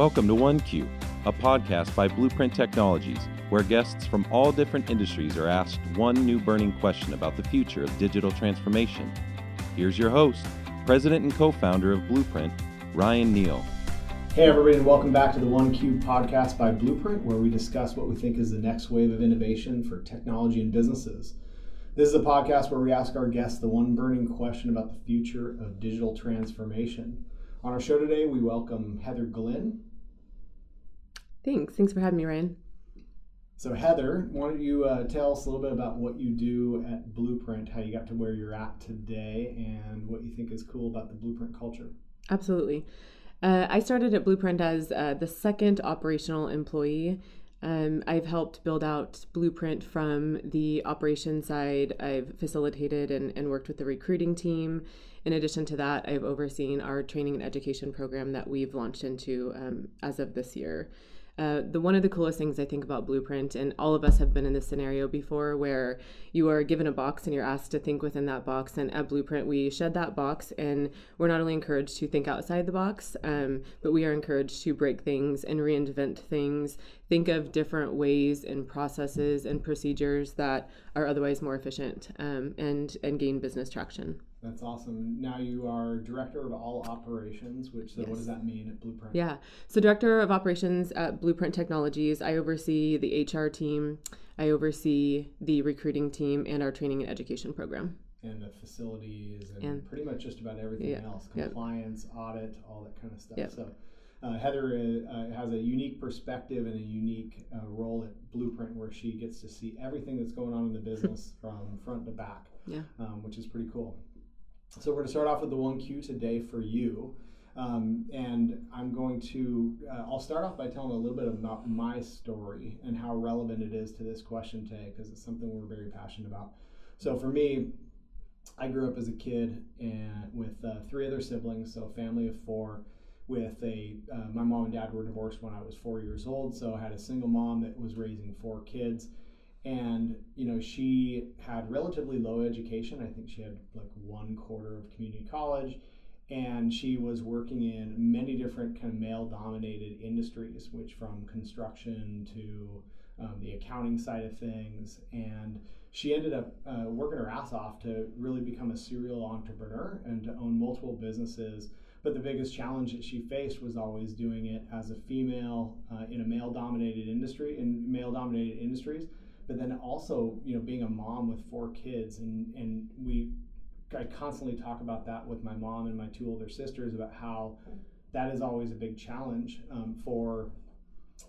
Welcome to OneQ, a podcast by Blueprint Technologies, where guests from all different industries are asked one new burning question about the future of digital transformation. Here's your host, President and co founder of Blueprint, Ryan Neal. Hey, everybody, and welcome back to the OneQ podcast by Blueprint, where we discuss what we think is the next wave of innovation for technology and businesses. This is a podcast where we ask our guests the one burning question about the future of digital transformation. On our show today, we welcome Heather Glynn. Thanks. Thanks for having me, Ryan. So, Heather, why don't you uh, tell us a little bit about what you do at Blueprint, how you got to where you're at today, and what you think is cool about the Blueprint culture? Absolutely. Uh, I started at Blueprint as uh, the second operational employee. Um, I've helped build out Blueprint from the operation side. I've facilitated and, and worked with the recruiting team in addition to that, I've overseen our training and education program that we've launched into um, as of this year. Uh, the one of the coolest things I think about Blueprint, and all of us have been in this scenario before, where you are given a box and you're asked to think within that box. And at Blueprint, we shed that box, and we're not only encouraged to think outside the box, um, but we are encouraged to break things and reinvent things, think of different ways and processes and procedures that are otherwise more efficient, um, and and gain business traction. That's awesome. Now you are director of all operations, which so yes. what does that mean at Blueprint? Yeah. So director of operations at Blueprint Technologies. I oversee the HR team. I oversee the recruiting team and our training and education program. And the facilities and, and pretty much just about everything else, compliance, yep. audit, all that kind of stuff. Yep. So uh, Heather uh, has a unique perspective and a unique uh, role at Blueprint where she gets to see everything that's going on in the business from front to back, yeah. um, which is pretty cool. So we're going to start off with the OneQ today for you. Um, and I'm going to, uh, I'll start off by telling a little bit about my story and how relevant it is to this question today because it's something we're very passionate about. So for me, I grew up as a kid and with uh, three other siblings, so family of four. With a, uh, my mom and dad were divorced when I was four years old, so I had a single mom that was raising four kids. And you know she had relatively low education. I think she had like one quarter of community college. And she was working in many different kind of male dominated industries which from construction to um, the accounting side of things. And she ended up uh, working her ass off to really become a serial entrepreneur and to own multiple businesses but the biggest challenge that she faced was always doing it as a female uh, in a male dominated industry in male dominated industries. But then also you know being a mom with four kids and and we I constantly talk about that with my mom and my two older sisters about how that is always a big challenge um, for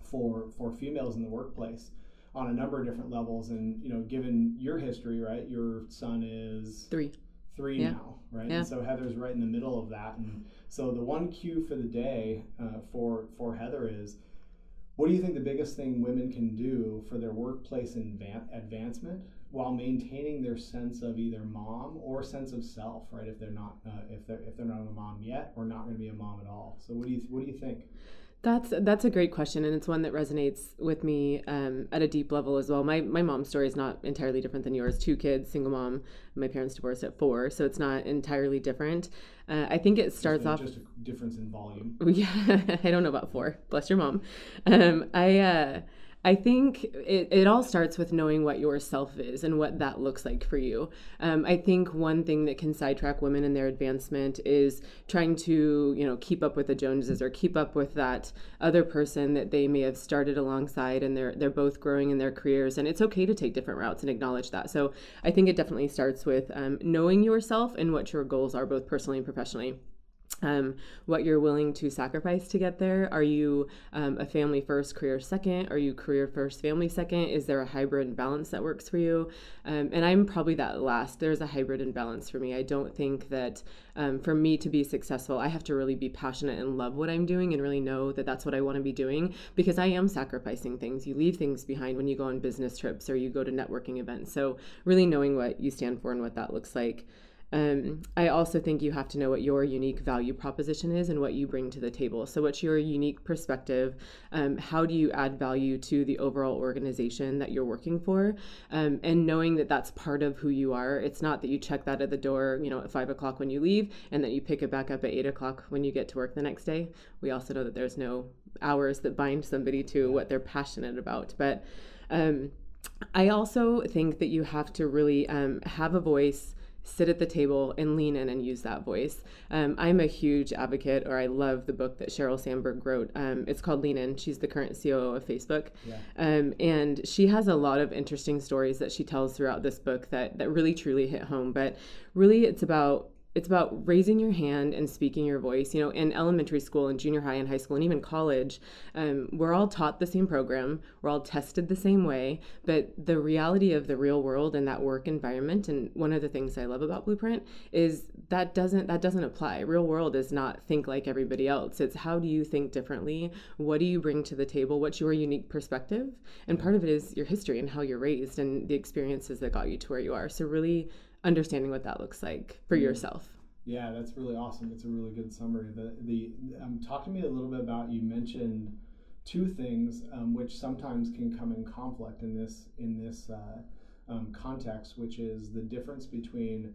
for for females in the workplace on a number of different levels. And you know given your history right your son is three. three yeah. now right yeah. and so heather's right in the middle of that and so the OneQ for the day uh, for for heather is what do you think the biggest thing women can do for their workplace advancement while maintaining their sense of either mom or sense of self, right? If they're not, uh, if they're if they're not a mom yet, or not going to be a mom at all. So what do you what do you think? That's that's a great question, and it's one that resonates with me um, at a deep level as well. My my mom's story is not entirely different than yours. Two kids, single mom. My parents divorced at four, so it's not entirely different. Uh, I think it starts just off just a difference in volume. Yeah, I don't know about four. Bless your mom. Um, I. Uh, I think it, it all starts with knowing what your self is and what that looks like for you. Um, I think one thing that can sidetrack women in their advancement is trying to, you know, keep up with the Joneses or keep up with that other person that they may have started alongside and they're they're both growing in their careers. And it's okay to take different routes and acknowledge that. So I think it definitely starts with um, knowing yourself and what your goals are, both personally and professionally um, what you're willing to sacrifice to get there. Are you um, a family first, career second? Are you career first, family second? Is there a hybrid balance that works for you? Um, and I'm probably that last. There's a hybrid and balance for me. I don't think that um, for me to be successful, I have to really be passionate and love what I'm doing and really know that that's what I want to be doing because I am sacrificing things. You leave things behind when you go on business trips or you go to networking events. So, really knowing what you stand for and what that looks like. Um, I also think you have to know what your unique value proposition is and what you bring to the table. So, what's your unique perspective? Um, how do you add value to the overall organization that you're working for? Um, and knowing that that's part of who you are. It's not that you check that at the door, you know, at five o'clock when you leave, and that you pick it back up at eight o'clock when you get to work the next day. We also know that there's no hours that bind somebody to what they're passionate about. But um, I also think that you have to really um, have a voice sit at the table and lean in and use that voice. Um, I'm a huge advocate, or I love the book that Sheryl Sandberg wrote. Um, it's called Lean In. She's the current COO of Facebook. Yeah. Um, and she has a lot of interesting stories that she tells throughout this book that, that really truly hit home. But really, it's about it's about raising your hand and speaking your voice. You know, in elementary school and junior high and high school and even college, um, we're all taught the same program. We're all tested the same way. But the reality of the real world and that work environment, and one of the things I love about Blueprint is that doesn't that doesn't apply. Real world is not think like everybody else. It's how do you think differently? What do you bring to the table? What's your unique perspective? And part of it is your history and how you're raised and the experiences that got you to where you are. So really understanding what that looks like for mm-hmm. yourself. Yeah, that's really awesome. That's a really good summary. The the um, talk to me a little bit about you mentioned two things um, which sometimes can come in conflict in this in this uh, um, context, which is the difference between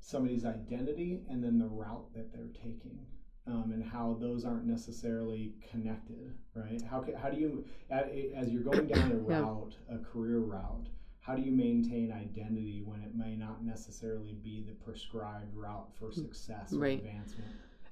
somebody's identity and then the route that they're taking. Um, and how those aren't necessarily connected, right? How, can how do you, as you're going down a route, a career route, how do you maintain identity when it may not necessarily be the prescribed route for success or right. advancement?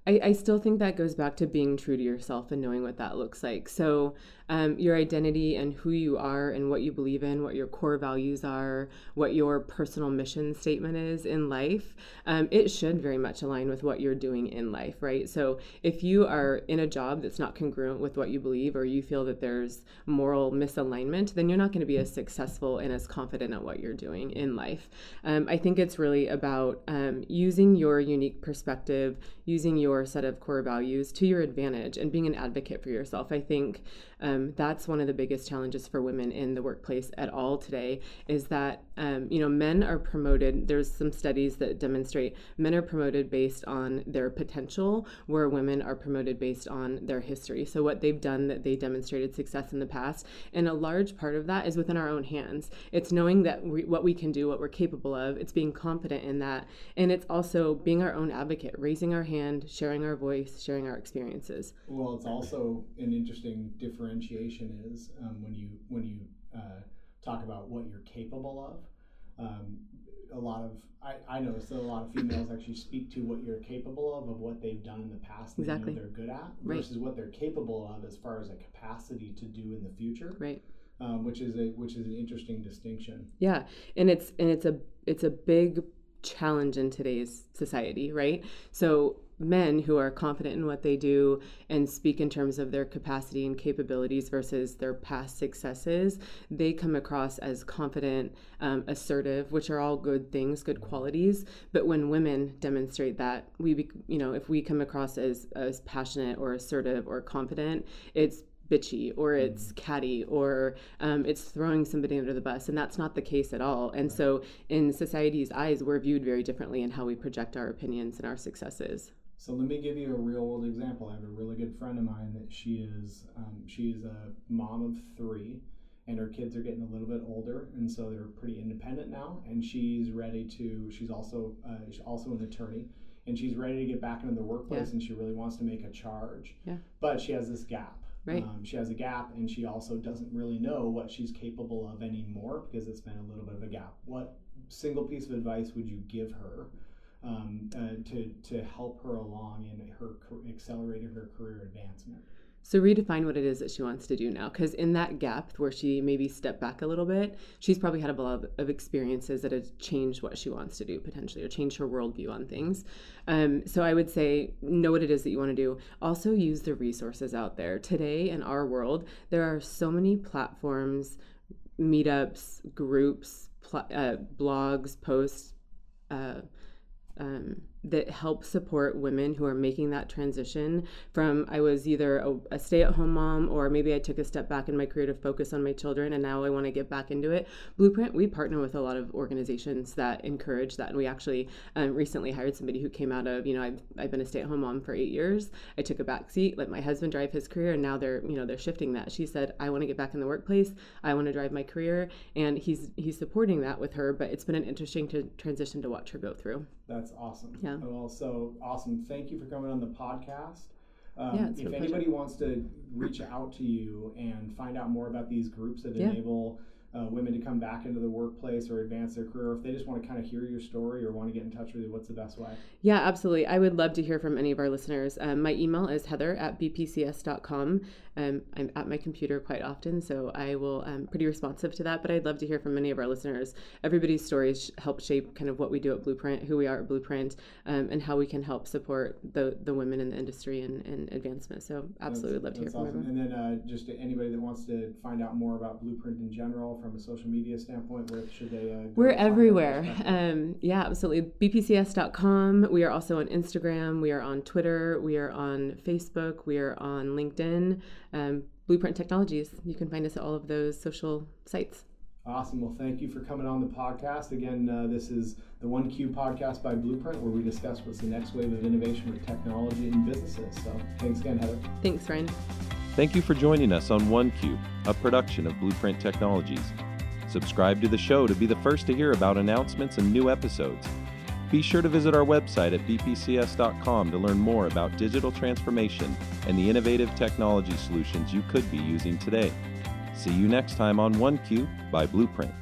I, I still think that goes back to being true to yourself and knowing what that looks like. So, um, your identity and who you are and what you believe in, what your core values are, what your personal mission statement is in life, um, it should very much align with what you're doing in life, right? So, if you are in a job that's not congruent with what you believe or you feel that there's moral misalignment, then you're not going to be as successful and as confident at what you're doing in life. Um, I think it's really about um, using your unique perspective, using your set of core values to your advantage and being an advocate for yourself. I think um, that's one of the biggest challenges for women in the workplace at all today is that um, you know men are promoted there's some studies that demonstrate men are promoted based on their potential where women are promoted based on their history. So what they've done that they demonstrated success in the past and a large part of that is within our own hands. It's knowing that we, what we can do what we're capable of it's being competent in that and it's also being our own advocate raising our hand sharing our voice sharing our experiences. Well it's also an interesting difference differentiation is um, when you when you uh, talk about what you're capable of. Um, a lot of I, I notice that a lot of females actually speak to what you're capable of of what they've done in the past and exactly. they're good at versus right. what they're capable of as far as a capacity to do in the future. Right. Um, which is a which is an interesting distinction. Yeah, and it's and it's a it's a big challenge in today's society, right? So men who are confident in what they do and speak in terms of their capacity and capabilities versus their past successes, they come across as confident, um, assertive, which are all good things, good qualities. But when women demonstrate that, we, you know, if we come across as as passionate or assertive or confident, it's bitchy or it's mm-hmm. catty or um, it's throwing somebody under the bus and that's not the case at all and so in society's eyes we're viewed very differently in how we project our opinions and our successes so let me give you a real world example. I have a really good friend of mine that she is um, she's a mom of three, and her kids are getting a little bit older, and so they're pretty independent now. And she's ready to. She's also uh, she's also an attorney, and she's ready to get back into the workplace, yeah. and she really wants to make a charge. Yeah. But she has this gap. Right. Um, she has a gap, and she also doesn't really know what she's capable of anymore because it's been a little bit of a gap. What single piece of advice would you give her? um, uh, to, to help her along in her accelerating her career advancement. So redefine what it is that she wants to do now, because in that gap where she maybe stepped back a little bit, she's probably had a lot of experiences that have changed what she wants to do potentially, or changed her worldview on things. Um, so I would say know what it is that you want to do. Also use the resources out there today in our world. There are so many platforms, meetups, groups, pl- uh, blogs, posts. Uh, um, that help support women who are making that transition from I was either a, a stay at home mom or maybe I took a step back in my career to focus on my children and now I want to get back into it. Blueprint, we partner with a lot of organizations that encourage that. And we actually um, recently hired somebody who came out of, you know, I've, I've been a stay at home mom for eight years. I took a back seat, let my husband drive his career, and now they're, you know, they're shifting that. She said, I want to get back in the workplace. I want to drive my career. And he's, he's supporting that with her, but it's been an interesting to transition to watch her go through. That's awesome. Yeah. Well, so awesome. Thank you for coming on the podcast. Um, yeah, if anybody wants to reach out to you and find out more about these groups that yeah. enable uh, women to come back into the workplace or advance their career, if they just want to kind of hear your story or want to get in touch with you, what's the best way? Yeah, absolutely. I would love to hear from any of our listeners. Um, my email is heather at bpcs.com. Um, I'm at my computer quite often, so I will um, pretty responsive to that. But I'd love to hear from many of our listeners. Everybody's stories help shape kind of what we do at Blueprint, who we are at Blueprint, um, and how we can help support the the women in the industry and, and advancement. So absolutely would love to hear from awesome. everyone. And then uh, just to anybody that wants to find out more about Blueprint in general from a social media standpoint, where should they? Uh, We're everywhere. Um, yeah, absolutely. BPCS.com. We are also on Instagram. We are on Twitter. We are on Facebook. We are on LinkedIn um, Blueprint Technologies. You can find us at all of those social sites. Awesome. Well, thank you for coming on the podcast. Again, uh, this is the OneQ podcast by Blueprint, where we discuss what's the next wave of innovation with technology and businesses. So, thanks again, Heather. Thanks, Ryan. Thank you for joining us on One a production of Blueprint Technologies. Subscribe to the show to be the first to hear about announcements and new episodes. Be sure to visit our website at bpcs.com to learn more about digital transformation and the innovative technology solutions you could be using today. See you next time on OneQ by Blueprint.